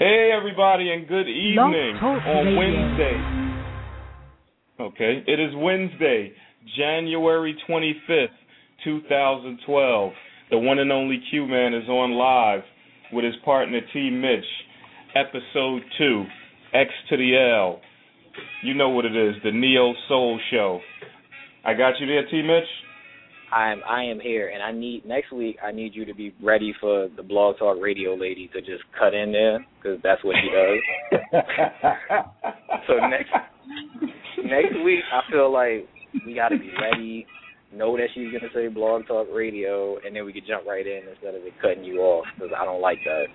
Hey, everybody, and good evening on Wednesday. Okay, it is Wednesday, January 25th, 2012. The one and only Q Man is on live with his partner T Mitch. Episode 2, X to the L. You know what it is, the Neo Soul Show. I got you there, T Mitch? I am I am here, and I need next week. I need you to be ready for the Blog Talk Radio lady to just cut in there because that's what she does. so next next week, I feel like we got to be ready. Know that she's gonna say Blog Talk Radio, and then we can jump right in instead of it cutting you off because I don't like that.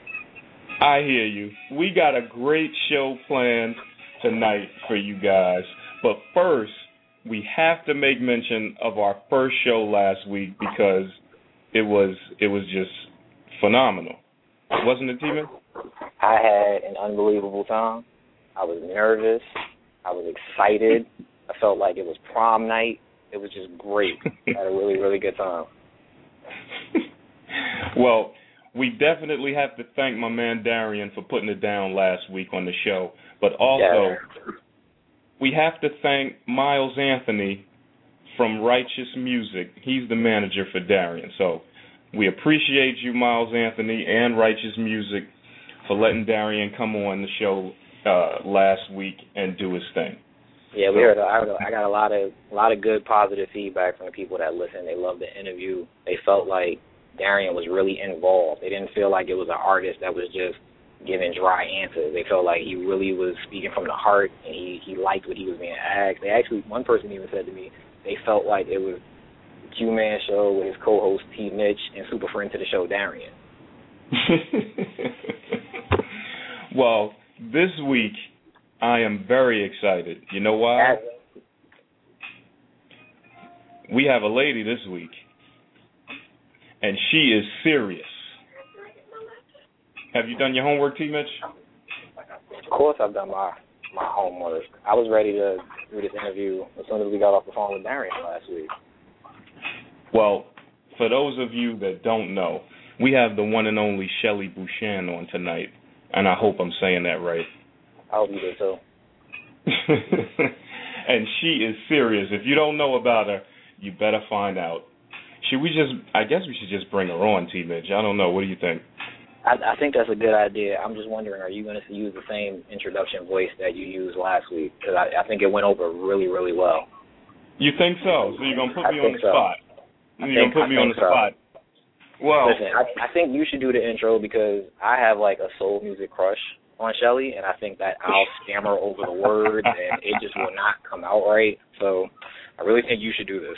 I hear you. We got a great show planned tonight for you guys. But first, we have to make mention of our first show last week because it was it was just phenomenal. Wasn't it, Tina? I had an unbelievable time. I was nervous. I was excited. I felt like it was prom night. It was just great. I had a really, really good time. well, we definitely have to thank my man Darian for putting it down last week on the show. But also, Yeah. We have to thank Miles Anthony from Righteous Music. He's the manager for Darian. So we appreciate you, Miles Anthony, and Righteous Music for letting Darian come on the show uh, last week and do his thing. Yeah, we heard. I, I got a lot of a lot of good positive feedback from the people that listened. They loved the interview. They felt like Darian was really involved. They didn't feel like it was an artist that was just giving dry answers. They felt like he really was speaking from the heart, and he he liked what he was being asked. They actually, one person even said to me, they felt like it was the Q Man show with his co-host T Mitch and super friend to the show Darian. well, this week I am very excited. You know why? We have a lady this week, and she is serious. Have you done your homework, T. Mitch? Of course, I've done my my homework. I was ready to do this interview as soon as we got off the phone with Darian last week. Well, for those of you that don't know, we have the one and only Shelly Bhushan on tonight, and I hope I'm saying that right. I hope you did too. and she is serious. If you don't know about her, you better find out. Should we just? I guess we should just bring her on, T. Mitch. I don't know. What do you think? I, I think that's a good idea. I'm just wondering, are you going to use the same introduction voice that you used last week? Because I, I think it went over really, really well. You think so? So you're gonna put I me on think the so. spot? I You're think- gonna put I me on the so. spot. Well, Listen, I, I think you should do the intro because I have like a soul music crush on Shelly, and I think that I'll stammer over the words, and it just will not come out right. So I really think you should do this.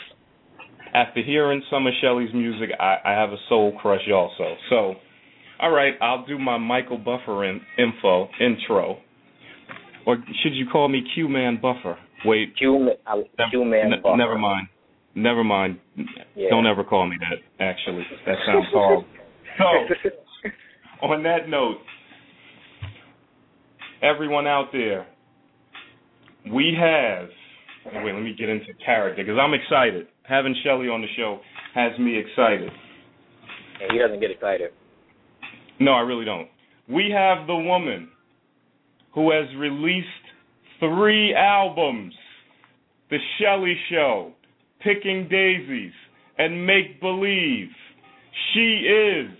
after hearing some of Shelly's music, I, I have a soul crush also. So, all right, I'll do my Michael Buffer in, info intro, or should you call me Q Man Buffer? Wait, Q, uh, never, Q man, ne- never mind. Never mind. Yeah. Don't ever call me that. Actually, that sounds horrible. So, on that note, everyone out there, we have. oh, Wait, let me get into character because I'm excited. Having Shelly on the show has me excited. And he doesn't get excited. No, I really don't. We have the woman who has released three albums The Shelly Show, Picking Daisies, and Make Believe. She is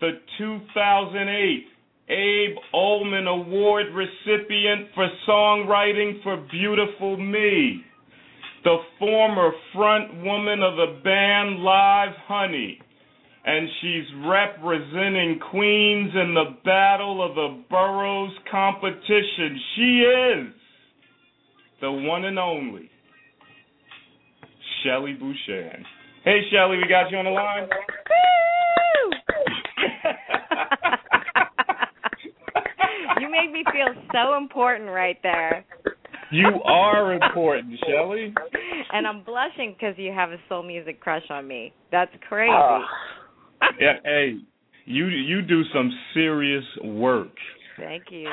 the 2008 Abe Olman Award recipient for songwriting for Beautiful Me, the former front woman of the band Live Honey and she's representing Queens in the Battle of the Boroughs competition. She is the one and only Shelly Bhushan. Hey, Shelly, we got you on the line. you make me feel so important right there. you are important, Shelly. And I'm blushing because you have a soul music crush on me. That's crazy. Ah. Yeah, hey, you you do some serious work. Thank you.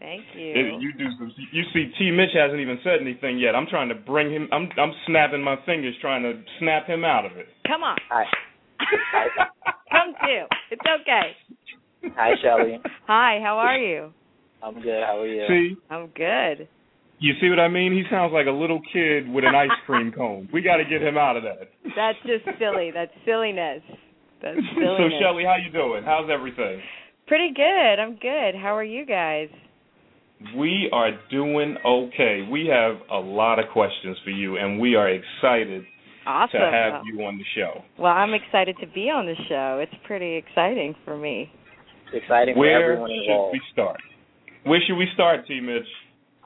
Thank you. It- you do some. You see, T. Mitch hasn't even said anything yet. I'm trying to bring him. I'm I'm snapping my fingers trying to snap him out of it. Come on. I, Come to. It's okay. Hi, Shelly. Hi, how are you? I'm good. How are you? See, I'm good. You see what I mean? He sounds like a little kid with an ice cream cone. We got to get him out of that. That's just silly. That's silliness. That's silliness. so silliness. Shelly, how you doing? How's everything? Pretty good. I'm good. How are you guys? We are doing okay. We have a lot of questions for you, and we are excited Awesome. to have you on the show. Well, I'm excited to be on the show. It's pretty exciting for me. It's exciting for everyone involved. Where everyone should involved. we start? Where should we start, T. Mitch?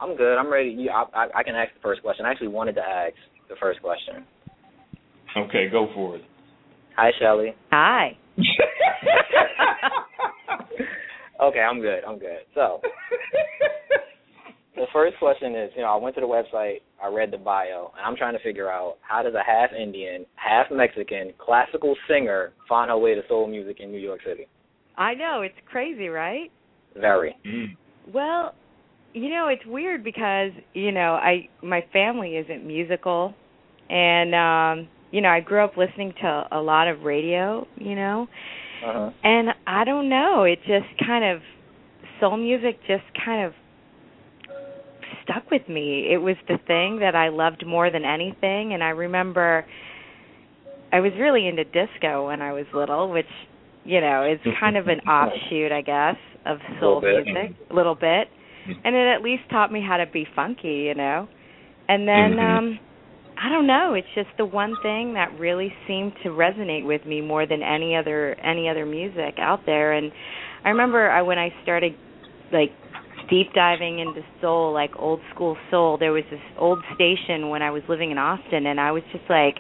I'm good. I'm ready. You, I, I, I can ask the first question. I actually wanted to ask the first question. Okay, go for it. Hi, Shelly. Hi. okay, I'm good. I'm good. So the first question is, you know, I went to the website, I read the bio, and I'm trying to figure out how does a half Indian, half Mexican classical singer find her way to soul music in New York City? I know it's crazy, right? Very. Mm. Well, you know, it's weird because, you know, I my family isn't musical and um, you know, I grew up listening to a lot of radio, you know. Uh-huh. And I don't know, it just kind of soul music just kind of stuck with me. It was the thing that I loved more than anything and I remember I was really into disco when I was little, which you know, is kind of an offshoot, I guess, of soul music, a little bit. And it at least taught me how to be funky, you know. And then Mhm. um I don't know, it's just the one thing that really seemed to resonate with me more than any other any other music out there and I remember I when I started like deep diving into soul, like old school soul, there was this old station when I was living in Austin and I was just like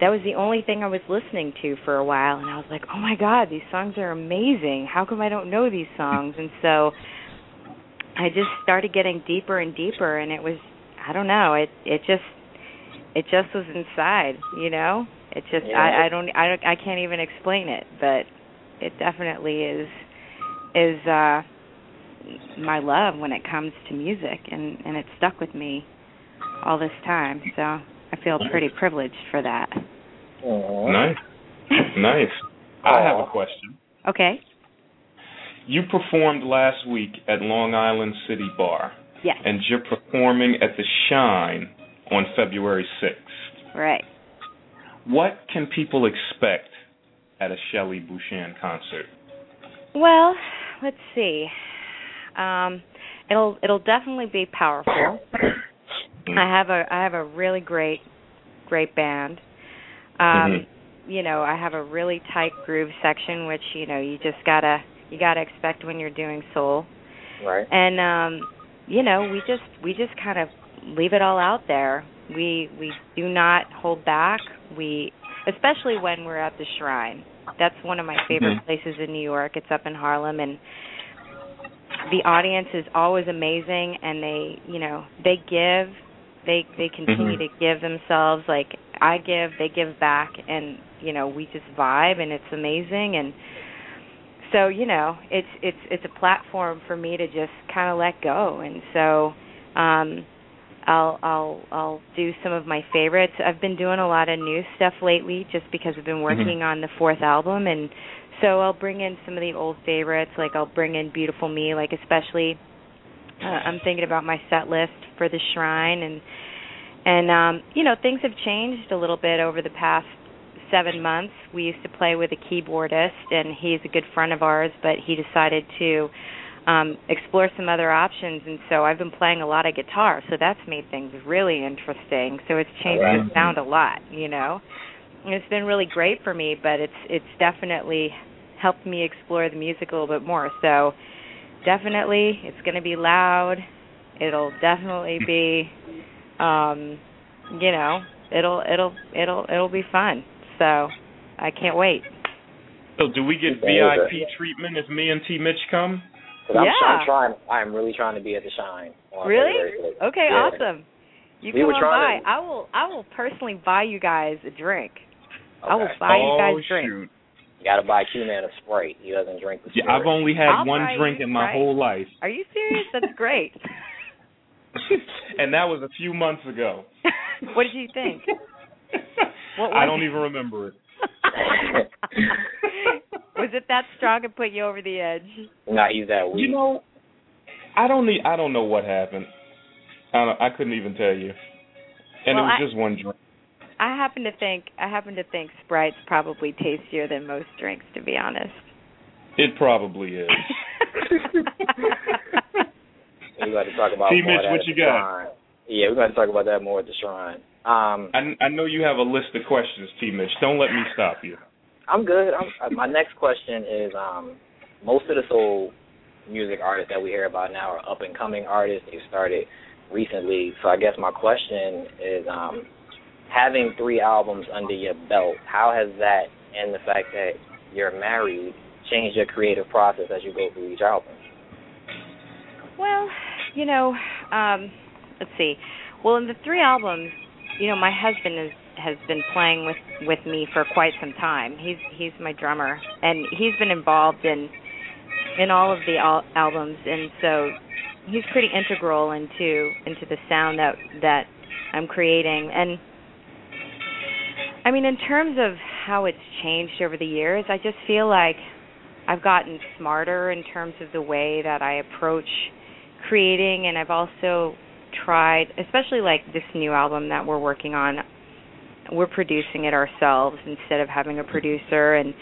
that was the only thing I was listening to for a while and I was like, "Oh my god, these songs are amazing. How come I don't know these songs?" And so I just started getting deeper and deeper and it was I don't know, it it just it just was inside, you know? It just Yeah. I I don't I don't I can't even explain it, but it definitely is is uh my love when it comes to music and and it stuck with me all this time. So I feel pretty privileged for that. Mhm. Nice, nice. I have a question. Okay. You performed last week at Long Island City Bar, Yes. and you're performing at the Shrine on February 6th. right. What can people expect at a Shelley Bhushan concert? Well, let's see. Um it'll it'll definitely be powerful. I have a I have a really great great band. Um Mhm. you know, I have a really tight groove section which, you know, you just got to you got to expect when you're doing soul. Right. And um you know, we just we just kind of leave it all out there. We we do not hold back. We especially when we're at the shrine. That's one of my favorite Mhm. places in New York. It's up in Harlem and the audience is always amazing and they, you know, they give they they continue Mhm. to give themselves like I give, they give back and you know, we just vibe and it's amazing and so you know it's it's it's a platform for me to just kind of let go. And so um I'll I'll I'll do some of my favorites. I've been doing a lot of new stuff lately just because I've been working on the fourth album. And so I'll bring in some of the old favorites. Like I'll bring in Beautiful Me like especially uh, I'm thinking about my set list for the shrine. And and um you know things have changed a little bit over the past seven months. We used to play with a keyboardist, and he's a good friend of ours, but he decided to um, explore some other options, and so I've been playing a lot of guitar, so that's made things really interesting. So it's changed Right. the sound a lot, you know. And it's been really great for me, but it's it's definitely helped me explore the music a little bit more. So definitely, it's going to be loud. It'll definitely be, um, you know, it'll it'll it'll it'll be fun. So I can't wait. So, do we get VIP treatment if me and T. Mitch come? I'm, Yeah. I'm trying. I'm really trying to be at the Shrine. Really? Okay, Yeah. awesome. You We come on by. to- I will I will personally buy you guys a drink. I will Okay. buy you guys oh, a drink. shoot! You got to buy Q Man a Sprite. He doesn't drink the Yeah, Sprite. I've only had I'll one drink in my Sprite. whole life, Are you serious? That's great. and that was a few months ago. what did you think? What I don't it? even remember it. Was it that strong and put you over the edge? Nah, he's that weak. You know, I don't need. I don't know what happened. I don't, I couldn't even tell you. And Well, it was I- just one drink. I happen to think I happen to think Sprite's probably tastier than most drinks, to be honest. It probably is. We got to talk about T. Mitch, what you got? Shrine. Yeah, we're going to talk about that more at the shrine. Um, I, I know you have a list of questions, T. Mitch. Don't let me stop you. I'm good. I'm, uh, my next question is: um, most of the soul music artists that we hear about now are up and coming artists. They started recently. So I guess my question is: um, having three albums under your belt, how has that and the fact that you're married changed your creative process as you go through each album? Well, you know, um, let's see. Well, in the three albums, you know, my husband is has been playing with with me for quite some time. He's he's my drummer, and he's been involved in in all of the al- albums, and so he's pretty integral into into the sound that that I'm creating. And I mean, in terms of how it's changed over the years, I just feel like I've gotten smarter in terms of the way that I approach creating and I've also tried especially like this new album that we're working on we're producing it ourselves instead of having a producer and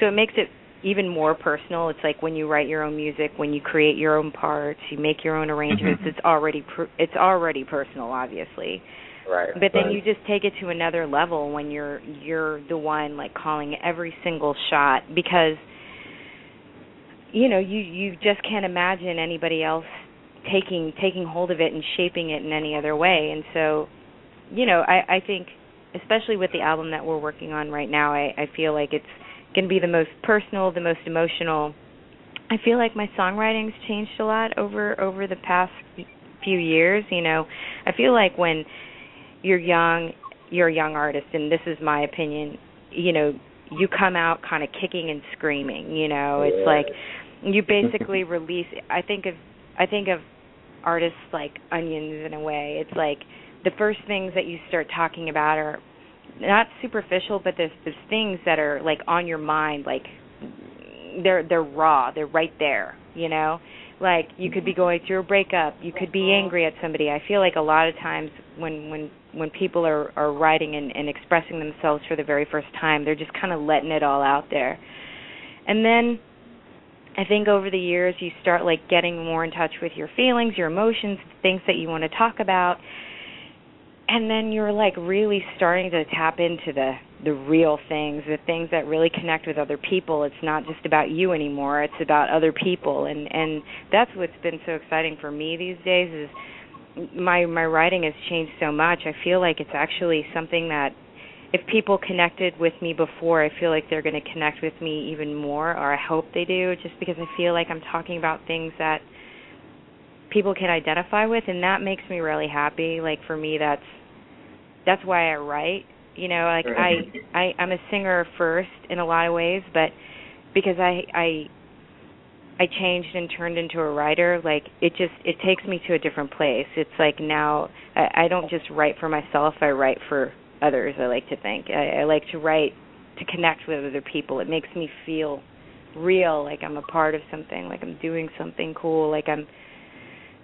so it makes it even more personal it's like when you write your own music when you create your own parts you make your own mm-hmm. arrangements it's already pr- it's already personal obviously Right. but then Right. you just take it to another level when you're you're the one like calling every single shot because you know you you just can't imagine anybody else taking taking hold of it and shaping it in any other way. And so you know i i think especially with the album that we're working on right now i i feel like it's going to be the most personal the most emotional. I feel like my songwriting's changed a lot over over the past few years you know. I feel like when you're young you're a young artist and this is my opinion you know you come out kind of kicking and screaming you know. It's like you basically release i think of i think of artists like onions in a way. It's like the first things that you start talking about are not superficial but there's there's things that are like on your mind like they're they're raw they're right there you know? Like you could be mm-hmm. going through a breakup you could be angry at somebody. I feel like a lot of times when when when people are are writing and, and expressing themselves for the very first time they're just kind of letting it all out there. And then I think over the years you start like getting more in touch with your feelings, your emotions, things that you want to talk about. And then you're like really starting to tap into the the real things, the things that really connect with other people. It's not just about you anymore, it's about other people and and that's what's been so exciting for me these days is my my writing has changed so much. I feel like it's actually something that if people connected with me before, I feel like they're going to connect with me even more, or I hope they do, just because I feel like I'm talking about things that people can identify with, and that makes me really happy. Like for me, that's that's why I write. You know, like I I I'm a singer first in a lot of ways, but because I I I changed and turned into a writer, like it just it takes me to a different place. It's like now I, I don't just write for myself, I write for others, I like to think. I, I like to write to connect with other people. It makes me feel real, like I'm a part of something, like I'm doing something cool, like I'm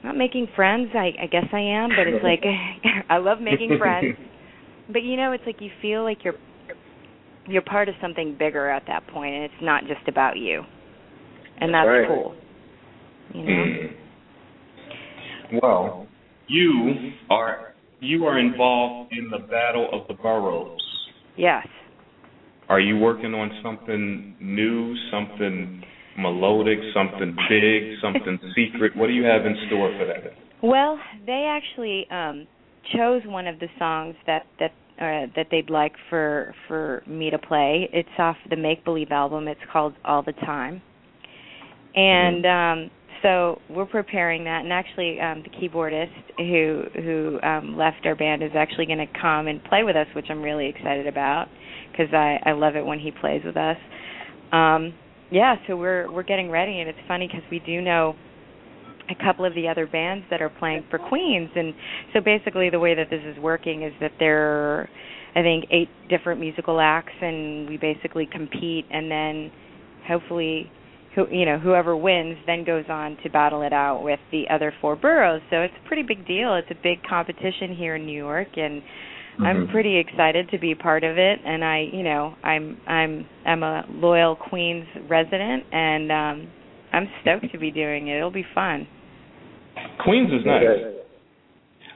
not making friends. I I guess I am, but it's like I love making friends. But you know, it's like you feel like you're you're part of something bigger at that point and it's not just about you. And that's Right. cool. You know? Well, you mm-hmm. are you are involved in the battle of the boroughs. Yes. Are you working on something new, something melodic, something big, something secret? What do you have in store for that? Well, they actually um chose one of the songs that that uh, that they'd like for for me to play. It's off the Make Believe album. It's called All the Time. And um so we're preparing that. And actually um the keyboardist who who um left our band is actually going to come and play with us, which I'm really excited about cuz I I love it when he plays with us. Um yeah, so we're we're getting ready. And it's funny cuz we do know a couple of the other bands that are playing for Queens. And so basically the way that this is working is that there are I think eight different musical acts. And we basically compete. And then hopefully who you know whoever wins then goes on to battle it out with the other four boroughs so it's a pretty big deal it's a big competition here in New York and mm-hmm. I'm pretty excited to be part of it and I you know I'm I'm I'm a loyal Queens resident and um I'm stoked to be doing it it'll be fun Queens is nice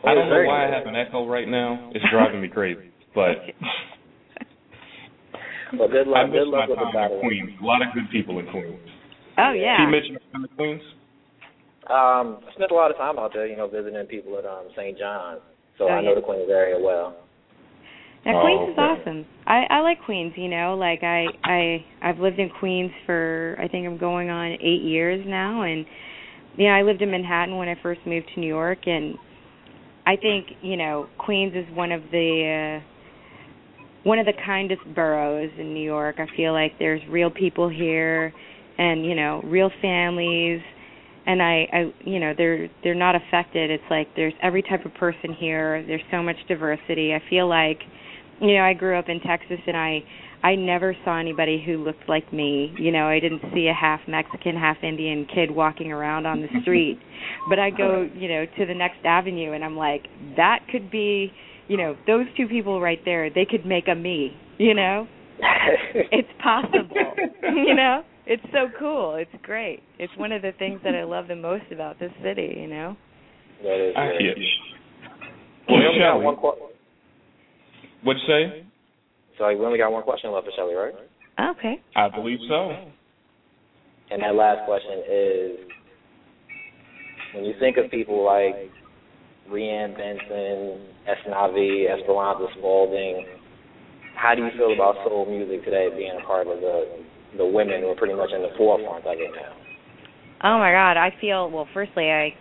I don't know why I have an echo right now it's driving me crazy but well, good luck. I miss good luck my with the battle. Queens. A lot of good people in Queens. Oh yeah. T. Mitch, you Queens? Um, I spent a lot of time out there, you know, visiting people at um St. John's. So Oh, I know yeah. the Queens area well. Now Oh, Queens is awesome. I I like Queens. You know, like I I I've lived in Queens for I think I'm going on eight years now, and you know I lived in Manhattan when I first moved to New York, and I think you know Queens is one of the uh, one of the kindest boroughs in New York. I feel like there's real people here, and you know real families. And I, I, you know, they're they're not affected. It's like there's every type of person here. There's so much diversity. I feel like you know, I grew up in Texas and I I never saw anybody who looked like me. You know, I didn't see a half Mexican, half Indian kid walking around on the street. but I go, you know, to the next avenue and I'm like, that could be, you know, those two people right there, they could make a me, you know? It's possible. you know? It's so cool. It's great. It's one of the things that I love the most about this city, you know? that is I great. hear you. We only got one qu- what'd you say? so we only got one question left for Shelly, right? Okay. I believe so. And that last question is when you think of people like Rhian Benson, Esnavi, Esperanza Spalding, how do you feel about soul music today being a part of the the women who are pretty much in the forefront of it now? Oh my god, I feel well firstly I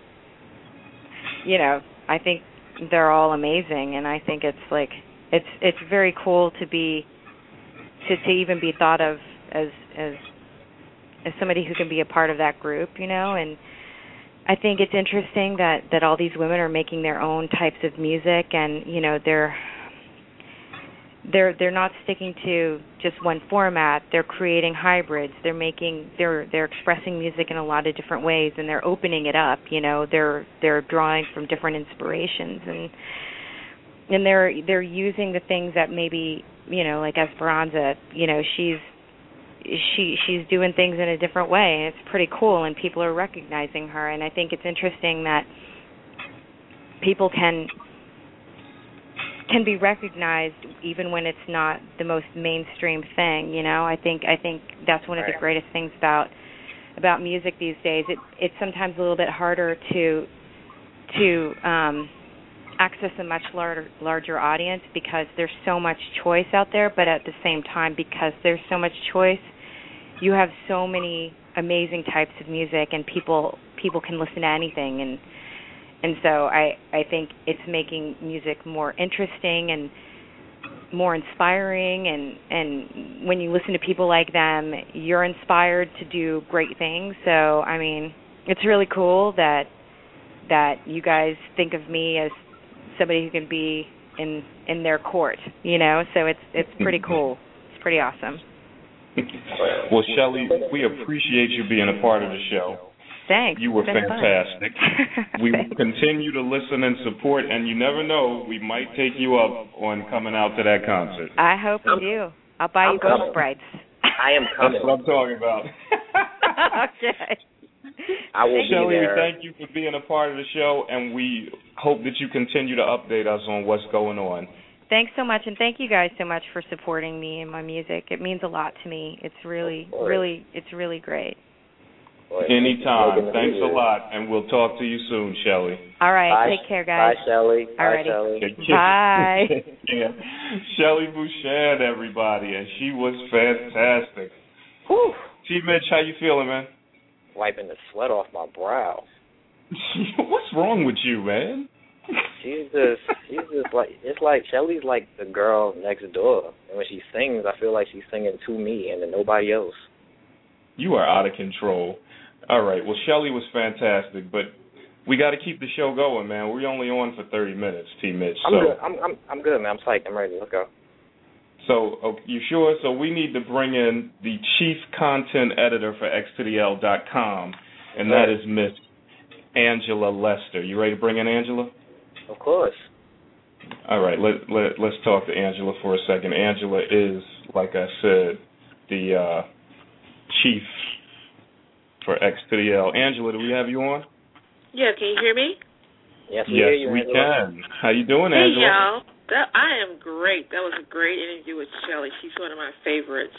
you know, I think they're all amazing. And I think it's like it's it's very cool to be to to even be thought of as as as somebody who can be a part of that group, you know, and I think it's interesting that that all these women are making their own types of music. And, you know, they're they're they're not sticking to just one format. They're creating hybrids. They're making they're they're expressing music in a lot of different ways and they're opening it up you know. They're they're drawing from different inspirations and and they're they're using the things that maybe you know like Esperanza you know she's she she's doing things in a different way and it's pretty cool and people are recognizing her and I think it's interesting that people can can be recognized even when it's not the most mainstream thing you know? I think i think that's one of the greatest things about about music these days. It it's sometimes a little bit harder to to um access a much larger larger audience because there's so much choice out there but at the same time because there's so much choice you have so many amazing types of music and people people can listen to anything. And and so I I think it's making music more interesting and more inspiring. And and when you listen to people like them you're inspired to do great things. So I mean it's really cool that that you guys think of me as somebody who can be in in their court you know? So it's it's pretty cool. It's pretty awesome. Well, Shelly, we appreciate you being a part of the show. Thanks You were It's been fun. fantastic. we will Thanks. continue to listen and support, and you never know, we might take you up on coming out to that concert. I hope you I'm- do I'll buy I'm you ghost coming. sprites I am coming. That's what I'm talking about. okay I will Shelly, be we thank you for being a part of the show, and we hope that you continue to update us on what's going on. Thanks so much, and thank you guys so much for supporting me and my music. It means a lot to me. It's really, really, it's really great. Boy, Anytime. making Thanks a lot, and we'll talk to you soon, Shelly. All right, Bye, take care, guys. Bye, Shelly. Bye, Alrighty. Shelly. Bye. yeah. Shelly Bouchard, everybody, and she was fantastic. Whew. T. Mitch, how you feeling, man? Wiping the sweat off my brow. What's wrong with you, man? She's just, she's just like, it's like Shelly's like the girl next door, and when she sings, I feel like she's singing to me and to nobody else. You are out of control. All right. Well, Shelly was fantastic, but we got to keep the show going, man. We're only on for 30 minutes, T. Mitch. I'm so good. I'm, I'm, I'm good, man. I'm psyched. I'm ready. Let's go. So, okay, you sure? So we need to bring in the chief content editor for X2DL.com, and that is Miss Angela Lester. You ready to bring in Angela? Of course. All right, let, let, let's talk to Angela for a second. Angela is, like I said, the uh, chief for X2DL. Angela, do we have you on? Yeah, can you hear me? Yes, we, yes, you, we Angela. can. How you doing, hey, Angela? y'all. That, I am great. That was a great interview with Shelly. She's one of my favorites.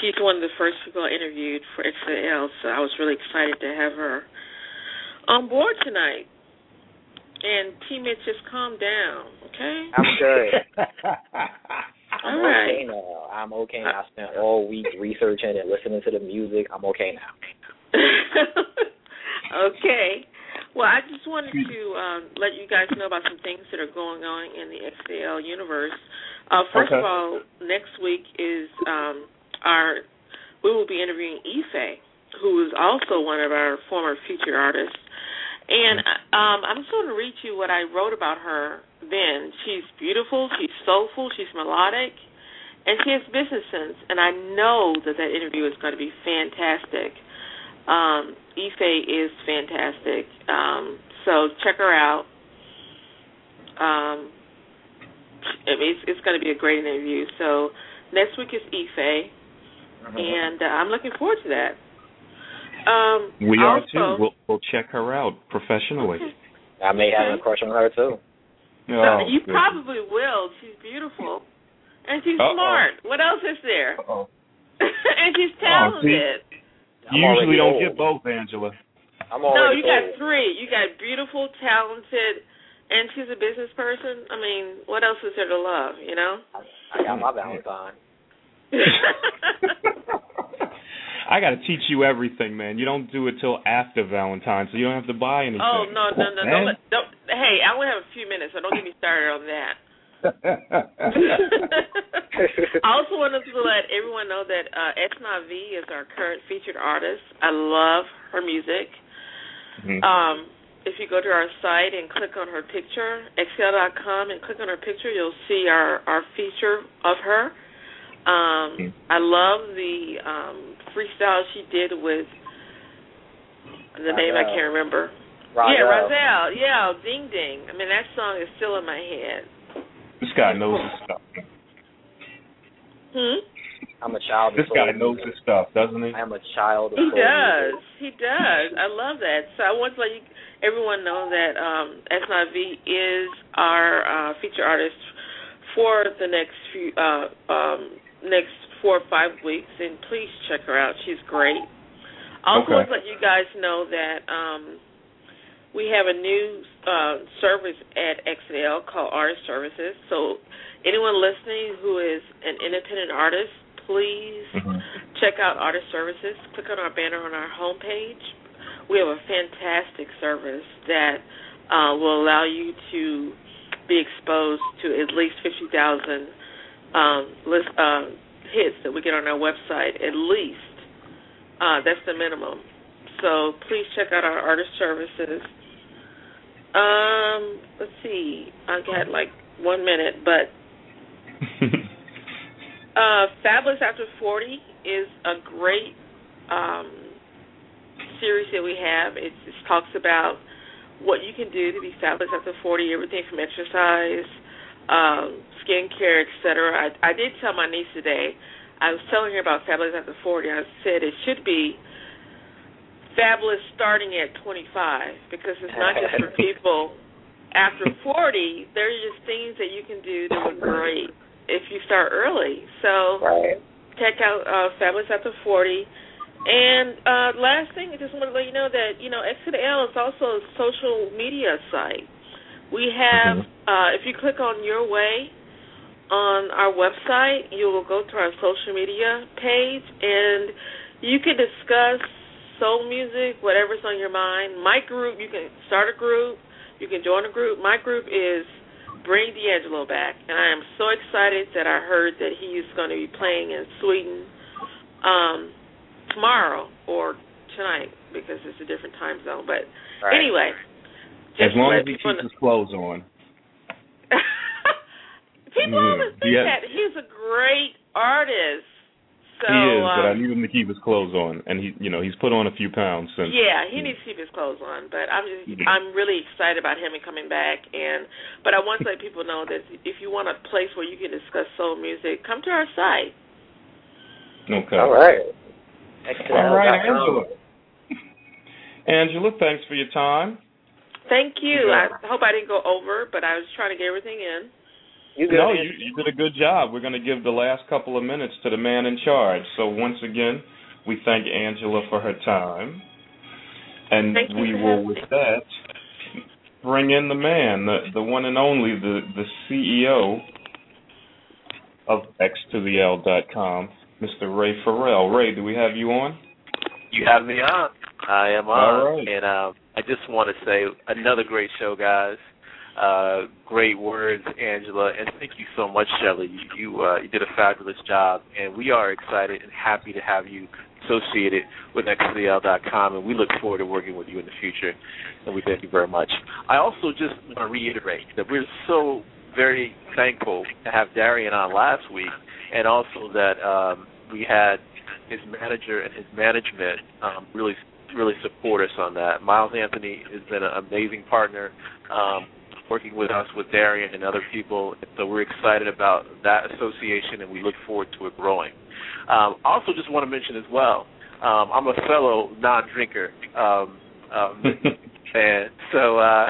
She's one of the first people I interviewed for XL, so I was really excited to have her on board tonight. And T Mitch, just calm down, okay? I'm good. I'm right. okay now. I'm okay now. I spent all week researching and listening to the music. I'm okay now. okay. Well, I just wanted to um, let you guys know about some things that are going on in the XL universe. Uh, first Okay. of all, next week is um, our we will be interviewing Ife, who is also one of our former featured artists. And um, I'm just going to read you what I wrote about her then. She's beautiful, she's soulful, she's melodic, and she has business sense. And I know that that interview is going to be fantastic. Um, Ife is fantastic. Um, so check her out. Um, I mean, it's, it's going to be a great interview. So next week is Ife, and uh, I'm looking forward to that. Um, we are also, too. We'll, we'll check her out professionally. I may have a crush on her too. Oh, you goodness. probably will. She's beautiful, and she's Uh-oh. smart. What else is there? Uh-oh. and she's Oh, talented. I'm You usually don't old. get both, Angela. I'm No, already you got three. You got beautiful, talented, and she's a business person. I mean, what else is there to love? You know. I got my Valentine. I got to teach you everything, man. You don't do it till after Valentine's, so you don't have to buy anything. oh no, no, no, Man. don't, let- don't. Hey, I only have a few minutes, so don't get me started on that. I also wanted to let everyone know that uh, Esnavi is our current featured artist. I love her music. Mhm. Um, if you go to our site and click on her picture, xl.com, and click on her picture, you'll see our, our feature of her. Um, Mhm. I love the um, freestyle she did with the name I can't remember. Yeah, Rozelle. Yeah, Ding Ding. I mean, that song is still in my head. This guy knows his stuff. Hmm? I'm a child This guy soul knows his stuff, doesn't he? I am a child He does. music. He does. I love that. So I want to let you, everyone know that um, Esnavi is our uh, feature artist for the next few, uh, um, next four or five weeks, and please check her out. She's great. I also Okay. want to let you guys know that um, we have a new uh, service at XL called Artist Services. So anyone listening who is an independent artist, please Mhm. check out Artist Services. Click on our banner on our homepage. We have a fantastic service that uh, will allow you to be exposed to at least 50,000 um, list, uh, hits that we get on our website, at least. Uh, that's the minimum. So please check out our artist services. Um, let's see. I got like one minute, but uh, Fabulous After 40 is a great um, series that we have. It, it talks about what you can do to be fabulous after 40, everything from exercise, um, skincare, etc. I, I did tell my niece today, I was telling her about Fabulous After 40. I said it should be fabulous starting at 25 because it's not just for people after 40. There are just things that you can do that look great if you start early. So Right. check out uh, Fabulous After 40. And uh, last thing, I just want to let you know that, you know, Exit L is also a social media site. We have, uh, if you click on Your Way on our website, you will go to our social media page and you can discuss soul music, whatever's on your mind. My group, you can start a group, you can join a group. My group is Bring D'Angelo Back, and I am so excited that I heard that he is going to be playing in Sweden um, tomorrow or tonight because it's a different time zone. But Right. anyway, As long as he keeps his clothes on. People Yeah. always think Yeah. that he's a great artist. So he is, um, but I need him to keep his clothes on, and he, you know, he's put on a few pounds since. Yeah, he needs to keep his clothes on, but I'm just Yeah. I'm really excited about him and coming back. And but I want to let people know that if you want a place where you can discuss soul music, come to our site. Okay. All right. Excellent. All right, Angela. Angela, thanks for your time. Thank you. Yeah. I hope I didn't go over, but I was trying to get everything in. You? No, you, you did a good job. We're going to give the last couple of minutes to the man in charge. So once again, we thank Angela for her time, and Thank we will, with me. that, bring in the man, the the one and only, the the CEO of X to the L dot com, Mr. Ray Farrell. Ray, do we have you on? You have me on. I am on. All right. And um, I just want to say another great show, guys. Uh, great words, Angela, and thank you so much, Shelley. You uh, you did a fabulous job, and we are excited and happy to have you associated with xdl.com, and we look forward to working with you in the future. And we thank you very much. I also just want to reiterate that we're so very thankful to have Darian on last week, and also that um, we had his manager and his management um, really really support us on that. Miles Anthony has been an amazing partner, um, working with us with Darian and other people. So we're excited about that association, and we look forward to it growing. Um, also, just want to mention as well, um, I'm a fellow non-drinker. Um, um, and so uh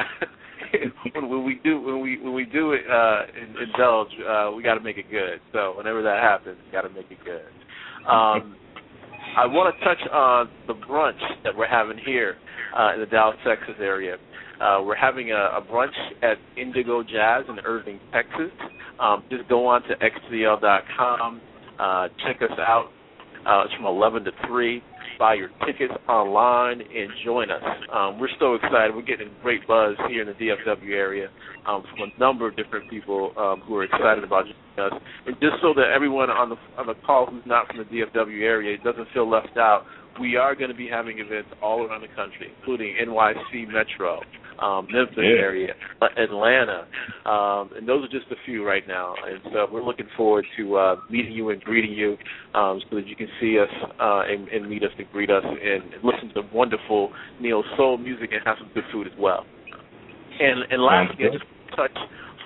when, when we do when we when we do it uh in, indulge uh we got to make it good so whenever that happens got to make it good um i want to touch on the brunch that we're having here uh in the dallas texas area uh we're having a, a brunch at indigo jazz in irving texas um just go on to xdl.com uh check us out uh it's from 11 to 3 buy your tickets online and join us. Um, we're so excited. We're getting great buzz here in the DFW area um, from a number of different people um, who are excited about joining us. And just so that everyone on the on the call who's not from the DFW area doesn't feel left out, we are going to be having events all around the country, including NYC Metro, um, Memphis Yeah. area, Atlanta, um, and those are just a few right now. And so we're looking forward to uh, meeting you and greeting you, um, so that you can see us uh, and, and meet us and greet us and listen to wonderful neo soul music and have some good food as well. And and lastly, I just touch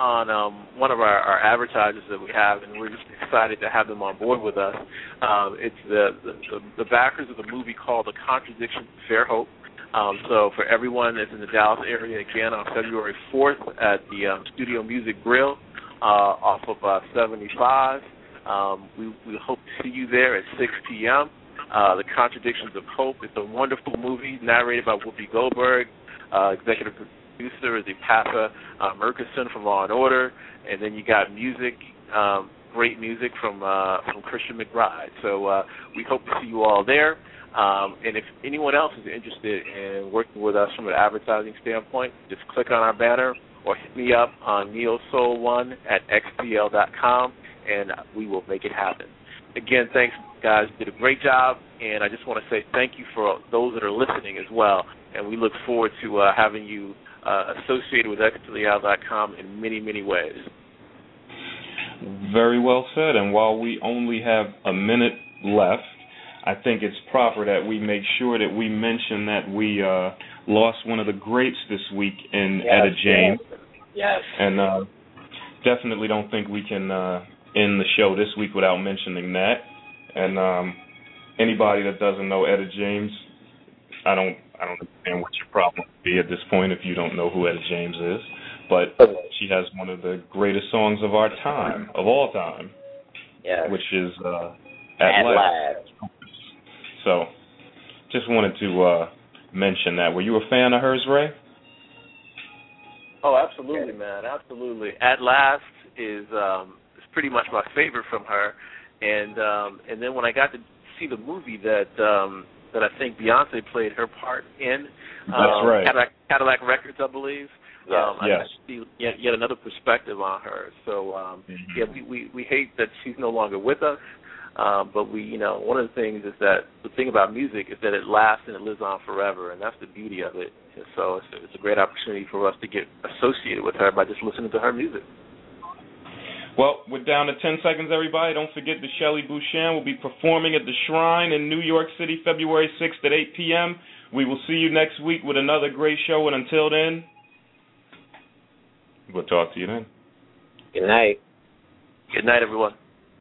on um, one of our, our advertisers that we have, and we're just excited to have them on board with us. Um, it's the, the the backers of the movie called The Contradiction of Fair Hope. Um, so for everyone that's in the Dallas area, again on February 4th at the um, Studio Movie Grill uh, off of uh, 75. Um, we we hope to see you there at 6 p.m. Uh, the Contradictions of Hope. It's a wonderful movie narrated by Whoopi Goldberg. Uh, executive producer is Epatha uh, Merkerson from Law and Order, and then you got music, um, great music from uh, from Christian McBride. So uh, we hope to see you all there. Um, and if anyone else is interested in working with us from an advertising standpoint, just click on our banner or hit me up on neosoul1 at xpl.com, and we will make it happen. Again, thanks, guys. Did a great job, and I just want to say thank you for those that are listening as well. And we look forward to uh, having you uh, associated with xpl.com in many, many ways. Very well said. And while we only have a minute left, I think it's proper that we make sure that we mention that we uh, lost one of the greats this week in Yes, Etta James, Yes. and uh, definitely don't think we can uh, end the show this week without mentioning that. And um, anybody that doesn't know Etta James, I don't I don't understand what your problem would be at this point if you don't know who Etta James is. But she has one of the greatest songs of our time, of all time, Yes. which is uh, At, At Last. last. So, just wanted to uh, mention that. Were you a fan of hers, Ray? Oh, absolutely, man, absolutely. At last is um is pretty much my favorite from her, and um and then when I got to see the movie that um that I think Beyonce played her part in, That's um, right. Cadillac, Cadillac Records, I believe. Yes. Um, I Yes. got see yet, yet another perspective on her. So um Mhm. yeah, we, we we hate that she's no longer with us. Um, but we, you know, one of the things is that the thing about music is that it lasts and it lives on forever, and that's the beauty of it. And so it's, it's a great opportunity for us to get associated with her by just listening to her music. Well, we're down to 10 seconds, everybody. Don't forget that Shelly Bhushan will be performing at the Shrine in New York City February 6th at 8 p.m. We will see you next week with another great show, and until then, we'll talk to you then. Good night. Good night, everyone.